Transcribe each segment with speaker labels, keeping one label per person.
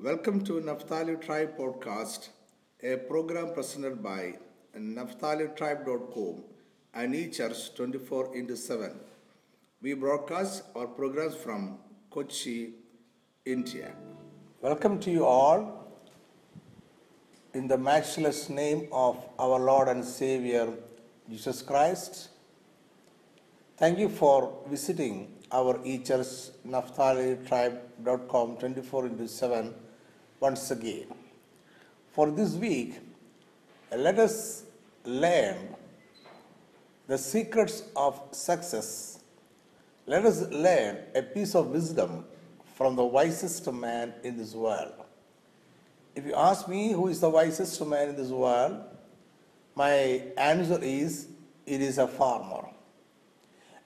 Speaker 1: Welcome to Naphtali Tribe Podcast, a program presented by NaphtaliTribe.com and eChurch 24 into 7. We broadcast our programs from Kochi, India. Welcome to you all in the matchless name of our Lord and Savior Jesus Christ. Thank you for visiting our eChurch NaphtaliTribe.com 24 into 7 once again. For this week, let us learn the secrets of success. Let us learn a piece of wisdom from the wisest man in this world. If you ask me who is the wisest man in this world, my answer is it is a farmer.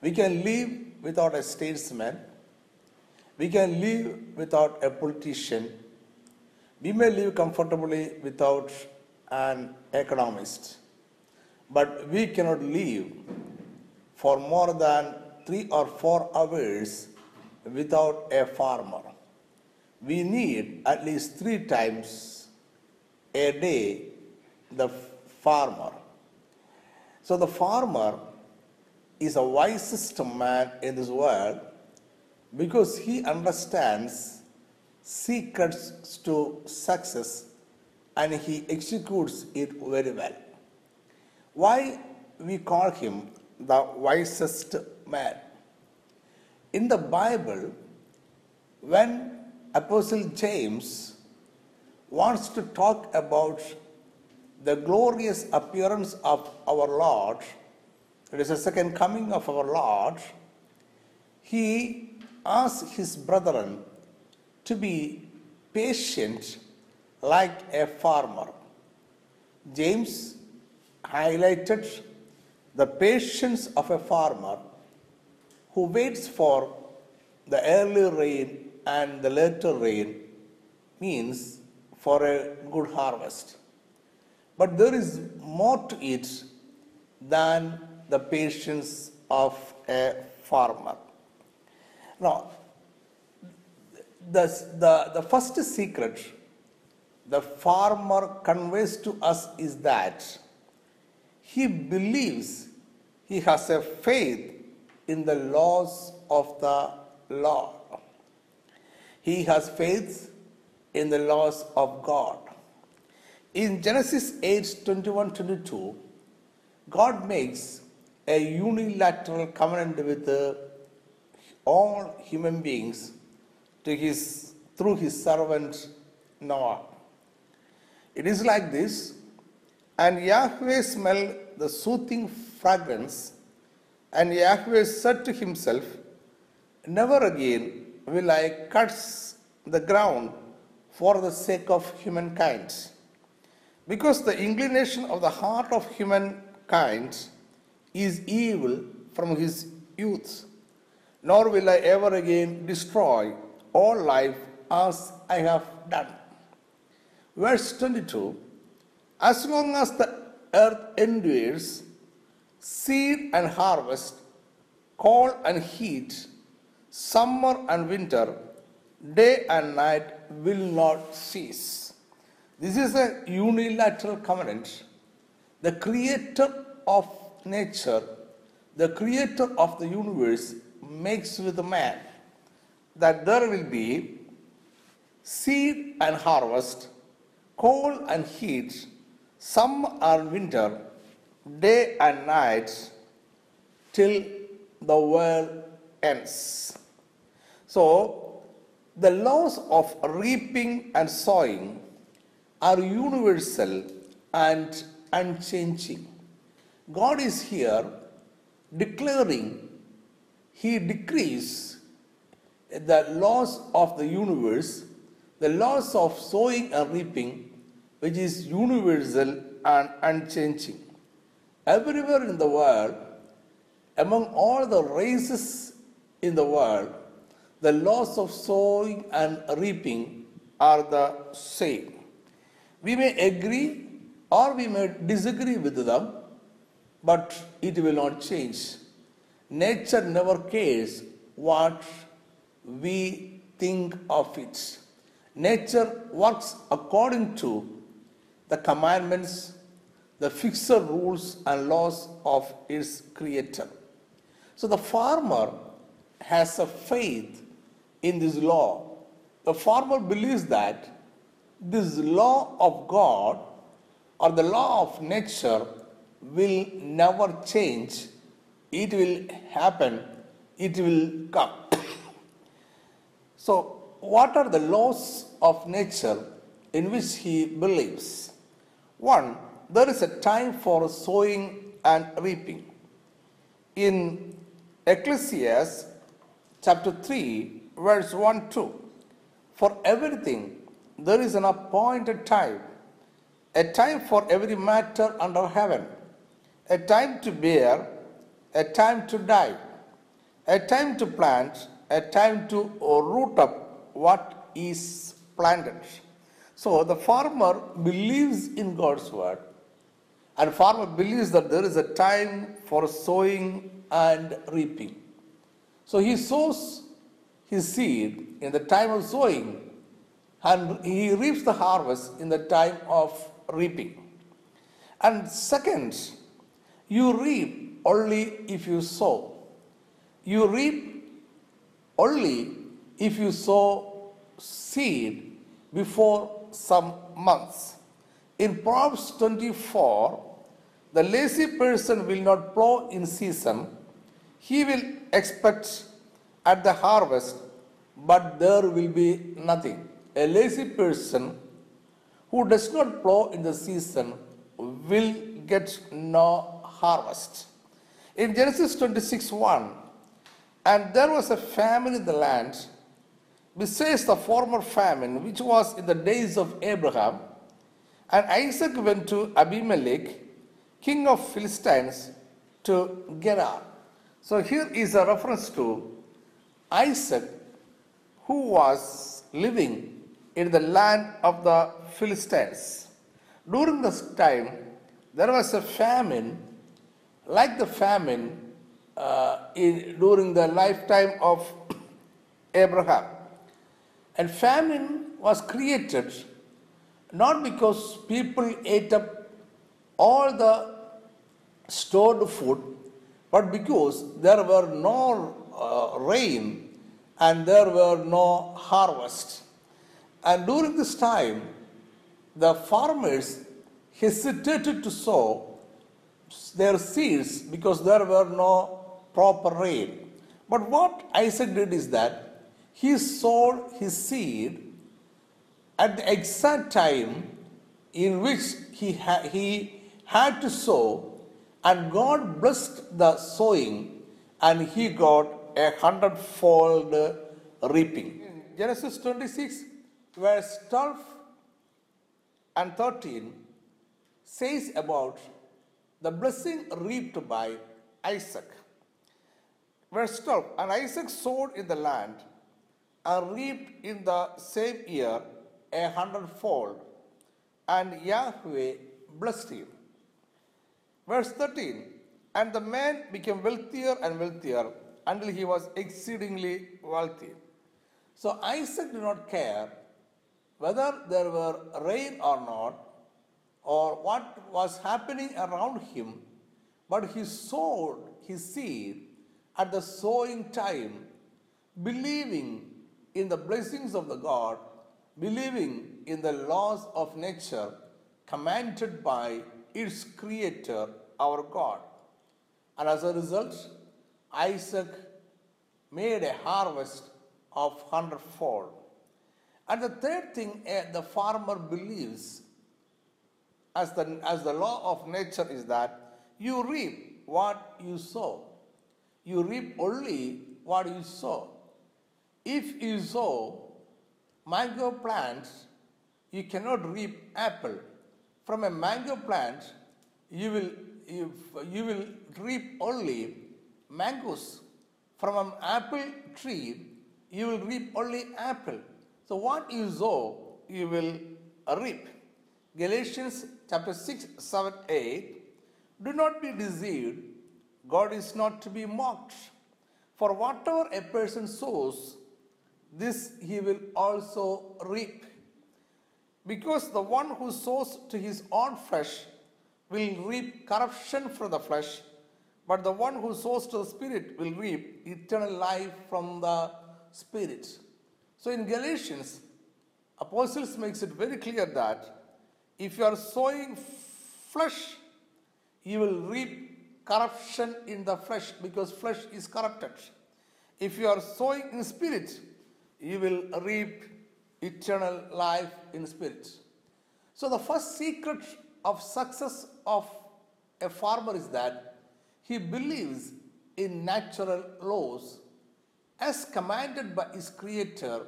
Speaker 1: We can live without a statesman. We can live without a politician. We may live comfortably without an economist. But we cannot live for more than three or four hours without a farmer. We need at least three times a day the farmer. So the farmer is a wisest man in this world because he understands secrets to success and he executes it very well. Why we call him the wisest man? In the Bible, when Apostle James wants to talk about the glorious appearance of our Lord, it is the second coming of our Lord, he asks his brethren to be patient like a farmer. James highlighted the patience of a farmer who waits for the early rain and the later rain means for a good harvest. But there is more to it than the patience of a farmer. Now, the, the, the first secret the farmer conveys to us is that he believes he has a faith in the laws of the Lord. He has faith in the laws of God. In Genesis 8 21 22, God makes a unilateral covenant with all human beings to his, through his servant Noah. It is like this, and Yahweh smelled the soothing fragrance, and Yahweh said to himself, Never again will I curse the ground for the sake of humankind. Because the inclination of the heart of humankind is evil from his youth, nor will I ever again destroy all life as I have done. Verse 22 As long as the earth endures, seed and harvest, cold and heat, summer and winter, day and night will not cease. This is a unilateral covenant. The creator of nature, the creator of the universe, makes with man that there will be seed and harvest, cold and heat, summer and winter, day and night, till the world ends. So, the laws of reaping and sowing are universal and unchanging. God is here declaring, He decrees the laws of the universe, the laws of sowing and reaping, which is universal and unchanging. Everywhere in the world, among all the races in the world, the laws of sowing and reaping are the same. We may agree or we may disagree with them, but it will not change. Nature never cares what we think of it. nature works according to the commandments, the fixed rules and laws of its creator. So the farmer has a faith in this law. The farmer believes that this law of God or the law of nature will never change. It will happen. It will come. So, what are the laws of nature in which he believes? One, there is a time for sowing and reaping. In Ecclesiastes chapter 3, verse 1 2, for everything there is an appointed time, a time for every matter under heaven, a time to bear, a time to die, a time to plant, a time to root up what is planted. So the farmer believes in God's word, and farmer believes that there is a time for sowing and reaping. So he sows his seed in the time of sowing, and he reaps the harvest in the time of reaping. And second, you reap only if you sow. You reap only if you sow seed before some months. In Proverbs 24, the lazy person will not plow in season, he will expect at the harvest, but there will be nothing. A lazy person who does not plow in the season will get no harvest. In Genesis 26 1, and there was a famine in the land, besides the former famine which was in the days of Abraham. And Isaac went to Abimelech, king of Philistines, to Gerar. So here is a reference to Isaac, who was living in the land of the Philistines. During this time, there was a famine, like the famine uh, in, during the lifetime of Abraham. And famine was created not because people ate up all the stored food, but because there were no uh, rain and there were no harvest. And during this time, the farmers hesitated to sow their seeds because there were no proper rain. But what Isaac did is that he sowed his seed at the exact time in which he, ha- he had to sow, and God blessed the sowing, and he got a hundredfold reaping. Genesis 26, verse 12 and 13 says about the blessing reaped by Isaac. Verse 12 And Isaac sowed in the land and reaped in the same year a hundredfold, and Yahweh blessed him. Verse 13 And the man became wealthier and wealthier until he was exceedingly wealthy. So Isaac did not care whether there were rain or not, or what was happening around him, but he sowed his seed at the sowing time, believing in the blessings of the God, believing in the laws of nature commanded by its creator, our God. And as a result, Isaac made a harvest of hundredfold. And the third thing eh, the farmer believes as the, as the law of nature is that you reap what you sow. You reap only what you sow. If you sow mango plants, you cannot reap apple. From a mango plant, you will, you, you will reap only mangoes. From an apple tree, you will reap only apple. So what you sow, you will reap. Galatians chapter 6, 7, 8. Do not be deceived. God is not to be mocked. For whatever a person sows, this he will also reap. Because the one who sows to his own flesh will reap corruption from the flesh, but the one who sows to the Spirit will reap eternal life from the Spirit. So in Galatians, Apostles makes it very clear that if you are sowing flesh, you will reap corruption in the flesh because flesh is corrupted. If you are sowing in spirit, you will reap eternal life in spirit. So, the first secret of success of a farmer is that he believes in natural laws as commanded by his creator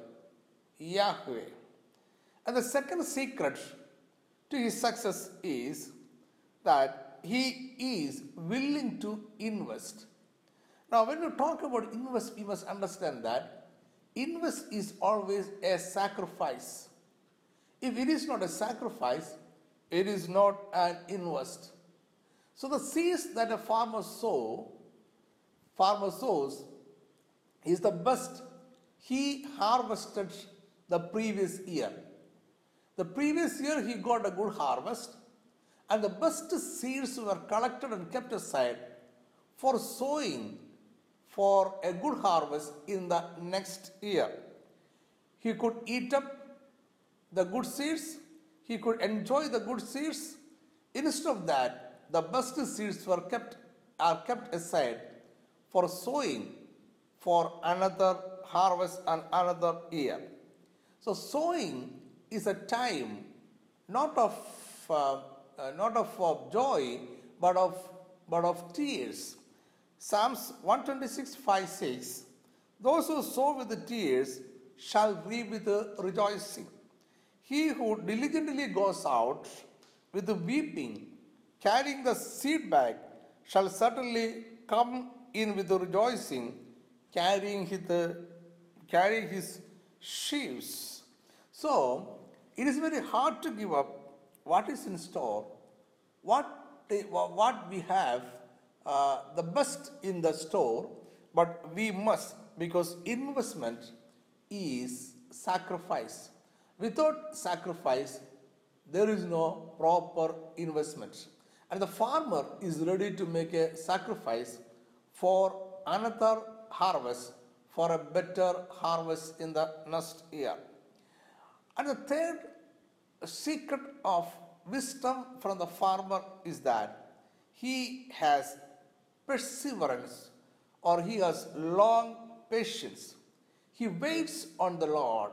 Speaker 1: Yahweh. And the second secret to his success is that he is willing to invest. Now, when you talk about invest, we must understand that invest is always a sacrifice. If it is not a sacrifice, it is not an invest. So the seeds that a farmer sow, farmer sows, is the best he harvested the previous year. The previous year he got a good harvest, and the best seeds were collected and kept aside for sowing for a good harvest in the next year. He could eat up the good seeds, he could enjoy the good seeds. Instead of that, the best seeds were kept are kept aside for sowing for another harvest and another year. So sowing is a time not of uh, uh, not of uh, joy but of but of tears. Psalms 126 5 6 those who sow with the tears shall reap with the rejoicing. He who diligently goes out with the weeping carrying the seed bag shall certainly come in with the rejoicing carrying his, carrying his sheaves. So it is very hard to give up what is in store, what, what we have, uh, the best in the store, but we must because investment is sacrifice. Without sacrifice, there is no proper investment. And the farmer is ready to make a sacrifice for another harvest, for a better harvest in the next year. And the third secret of wisdom from the farmer is that he has perseverance or he has long patience. He waits on the Lord.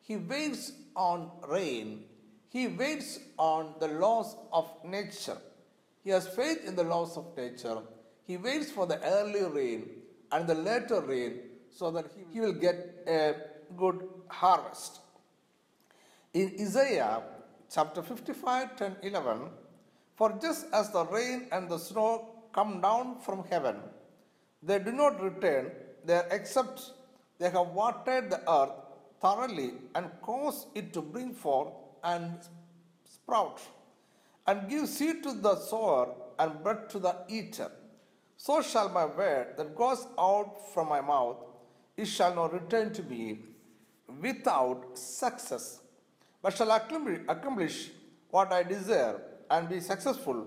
Speaker 1: He waits on rain. He waits on the laws of nature. He has faith in the laws of nature. He waits for the early rain and the later rain so that he will get a good harvest. In Isaiah chapter 55, 10, 11, for just as the rain and the snow come down from heaven, they do not return there except they have watered the earth thoroughly and caused it to bring forth and sprout, and give seed to the sower and bread to the eater. So shall my word that goes out from my mouth, it shall not return to me without success but shall accomplish what I desire and be successful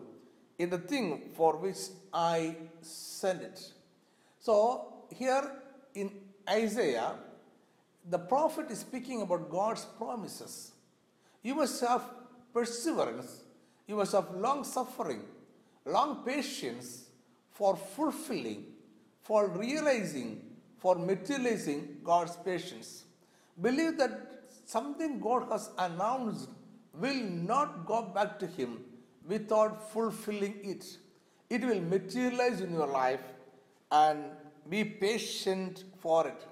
Speaker 1: in the thing for which I send it. So, here in Isaiah, the prophet is speaking about God's promises. You must have perseverance, you must have long suffering, long patience for fulfilling, for realizing, for materializing God's patience. Believe that something God has announced will not go back to Him without fulfilling it. It will materialize in your life and be patient for it.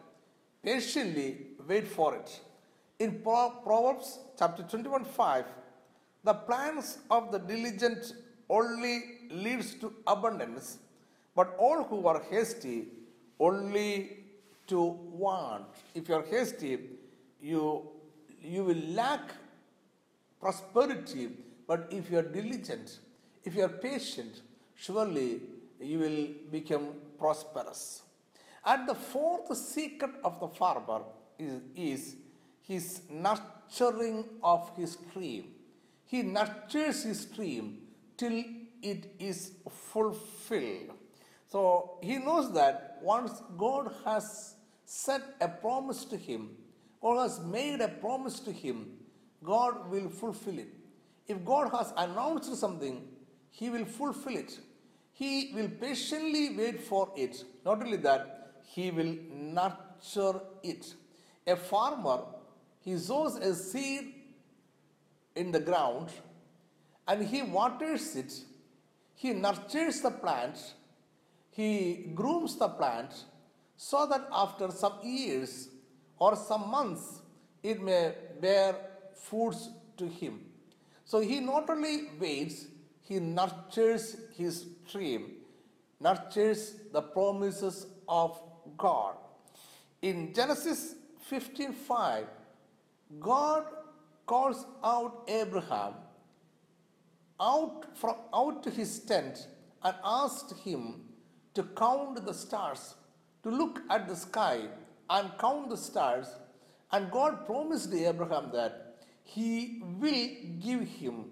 Speaker 1: Patiently wait for it. In Proverbs chapter 21 5, the plans of the diligent only leads to abundance, but all who are hasty only to want. If you are hasty, you you will lack prosperity, but if you are diligent, if you are patient, surely you will become prosperous. And the fourth secret of the farmer is, is his nurturing of his dream. He nurtures his dream till it is fulfilled. So he knows that once God has set a promise to him, or has made a promise to him, God will fulfill it. If God has announced something, He will fulfill it. He will patiently wait for it. Not only that, He will nurture it. A farmer, he sows a seed in the ground and he waters it, he nurtures the plant, he grooms the plant so that after some years or some months it may bear fruits to him. So he not only waits, he nurtures his dream, nurtures the promises of God. In Genesis 15:5, God calls out Abraham out from out to his tent and asked him to count the stars, to look at the sky and count the stars. And God promised Abraham that he will give him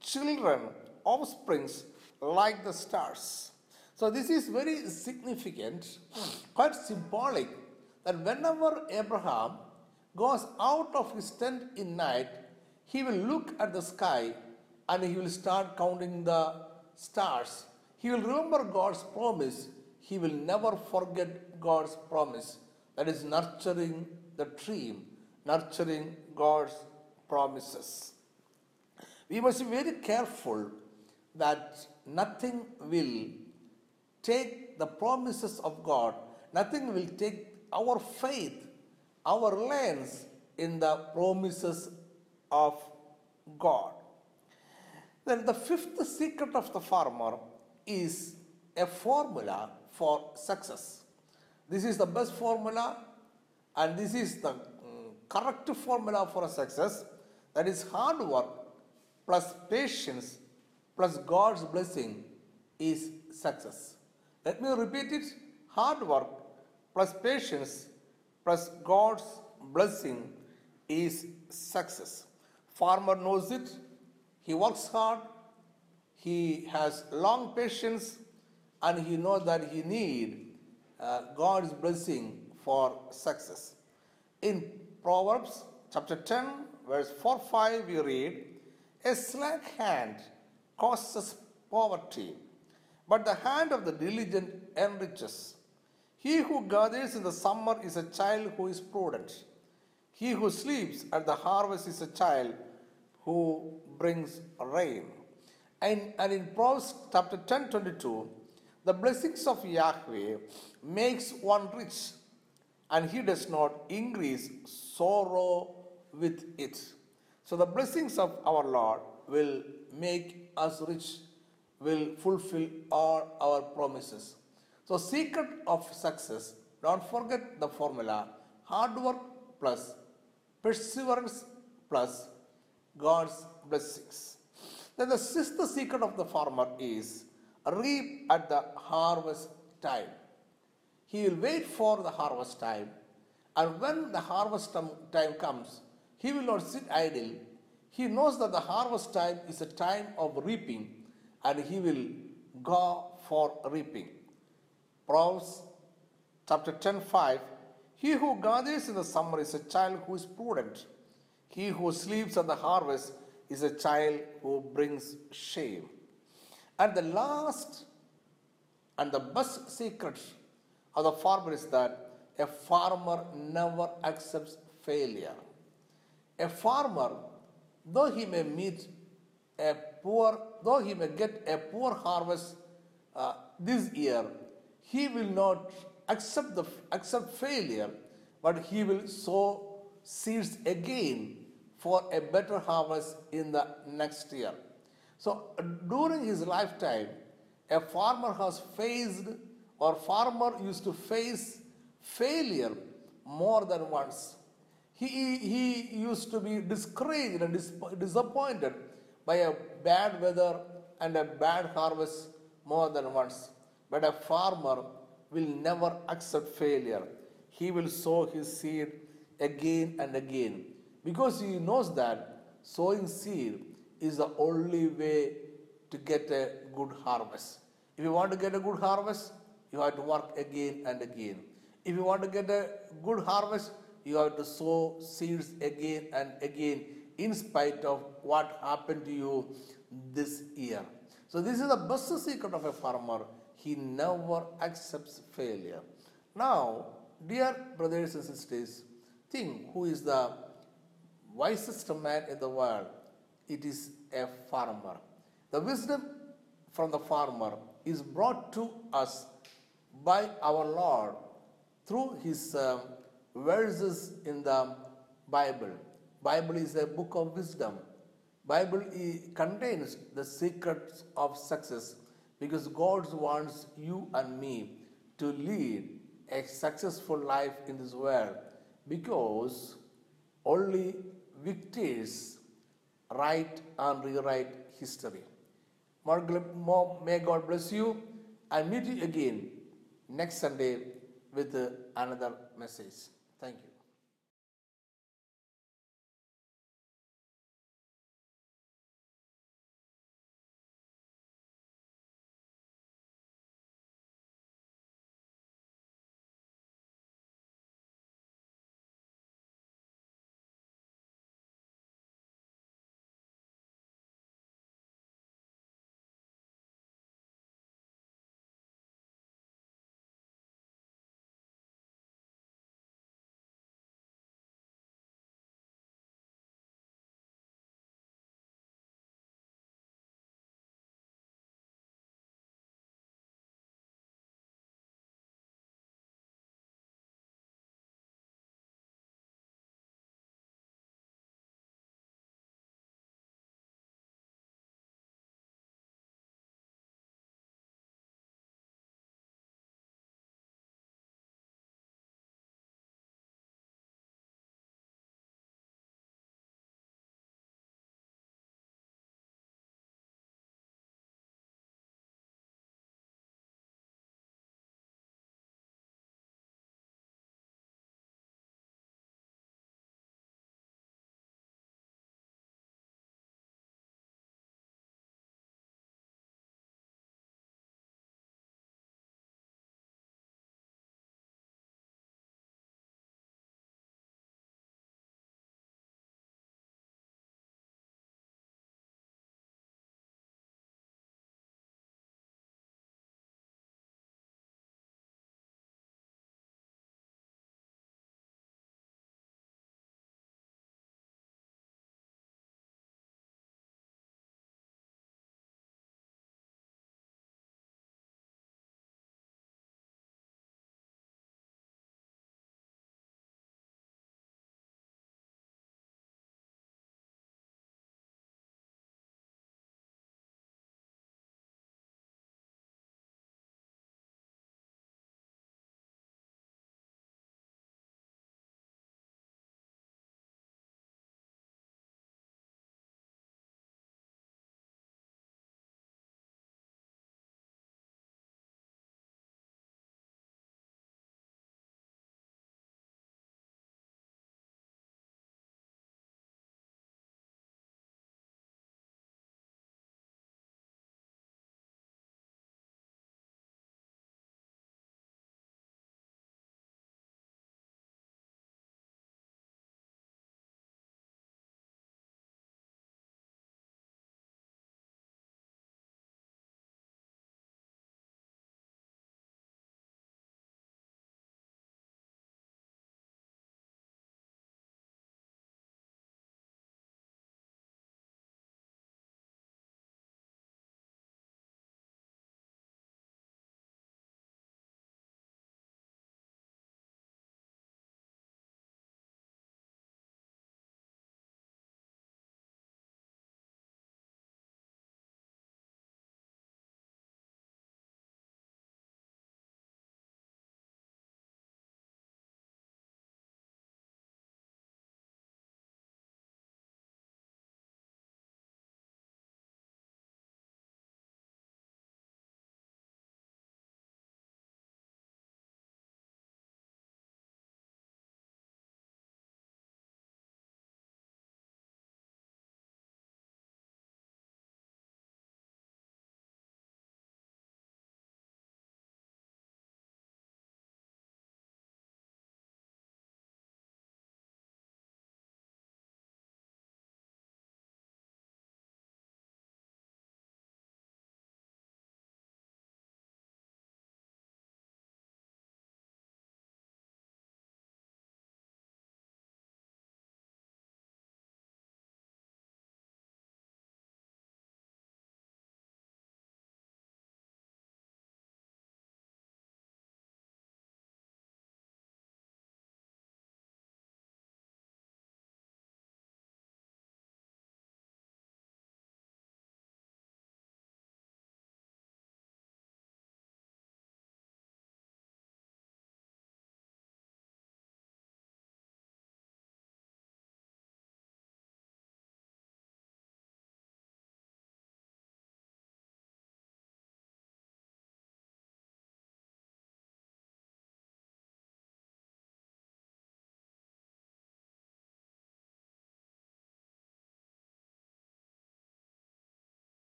Speaker 1: children, offsprings like the stars. So this is very significant, quite symbolic that whenever Abraham goes out of his tent in night, he will look at the sky and he will start counting the stars. He will remember God's promise. He will never forget God's promise. That is nurturing the dream, nurturing God's promises. We must be very careful that nothing will take the promises of God, nothing will take our faith, our reliance in the promises of God. Then the fifth secret of the farmer is a formula for success. This is the best formula and this is the mm, correct formula for success. That is hard work plus patience plus God's blessing is success. Let me repeat it. Hard work plus patience plus God's blessing is success. Farmer knows it. He works hard. He has long patience and he knows that he need uh, God's blessing for success. In Proverbs chapter 10 verse 4 5 we read, A slack hand causes poverty, but the hand of the diligent enriches. He who gathers in the summer is a child who is prudent. He who sleeps at the harvest is a child who brings rain. And, and in Proverbs chapter 10 22, the blessings of Yahweh makes one rich, and he does not increase sorrow with it. So the blessings of our Lord will make us rich, will fulfill all our promises. So, secret of success, don't forget the formula hard work plus perseverance plus God's blessings. Then the sixth secret of the farmer is reap at the harvest time. He will wait for the harvest time, and when the harvest um, time comes, he will not sit idle. He knows that the harvest time is a time of reaping, and he will go for reaping. Proverbs chapter 10 5 He who gathers in the summer is a child who is prudent. He who sleeps at the harvest is a child who brings shame. And the last and the best secret of the farmer is that a farmer never accepts failure. A farmer, though he may meet a poor, though he may get a poor harvest uh, this year, he will not accept the accept failure, but he will sow seeds again for a better harvest in the next year. So during his lifetime, a farmer has faced or farmer used to face failure more than once. He, he used to be discouraged and dis- disappointed by a bad weather and a bad harvest more than once. But a farmer will never accept failure. He will sow his seed again and again. because he knows that sowing seed is the only way to get a good harvest. If you want to get a good harvest, you have to work again and again. If you want to get a good harvest, you have to sow seeds again and again in spite of what happened to you this year. So, this is the best secret of a farmer. He never accepts failure. Now, dear brothers and sisters, think who is the wisest man in the world? It is a farmer. The wisdom from the farmer is brought to us by our Lord through his um, verses in the Bible. Bible is a book of wisdom. Bible contains the secrets of success because God wants you and me to lead a successful life in this world because only victors write and rewrite history. May God bless you and meet you again next Sunday with another message. Thank you.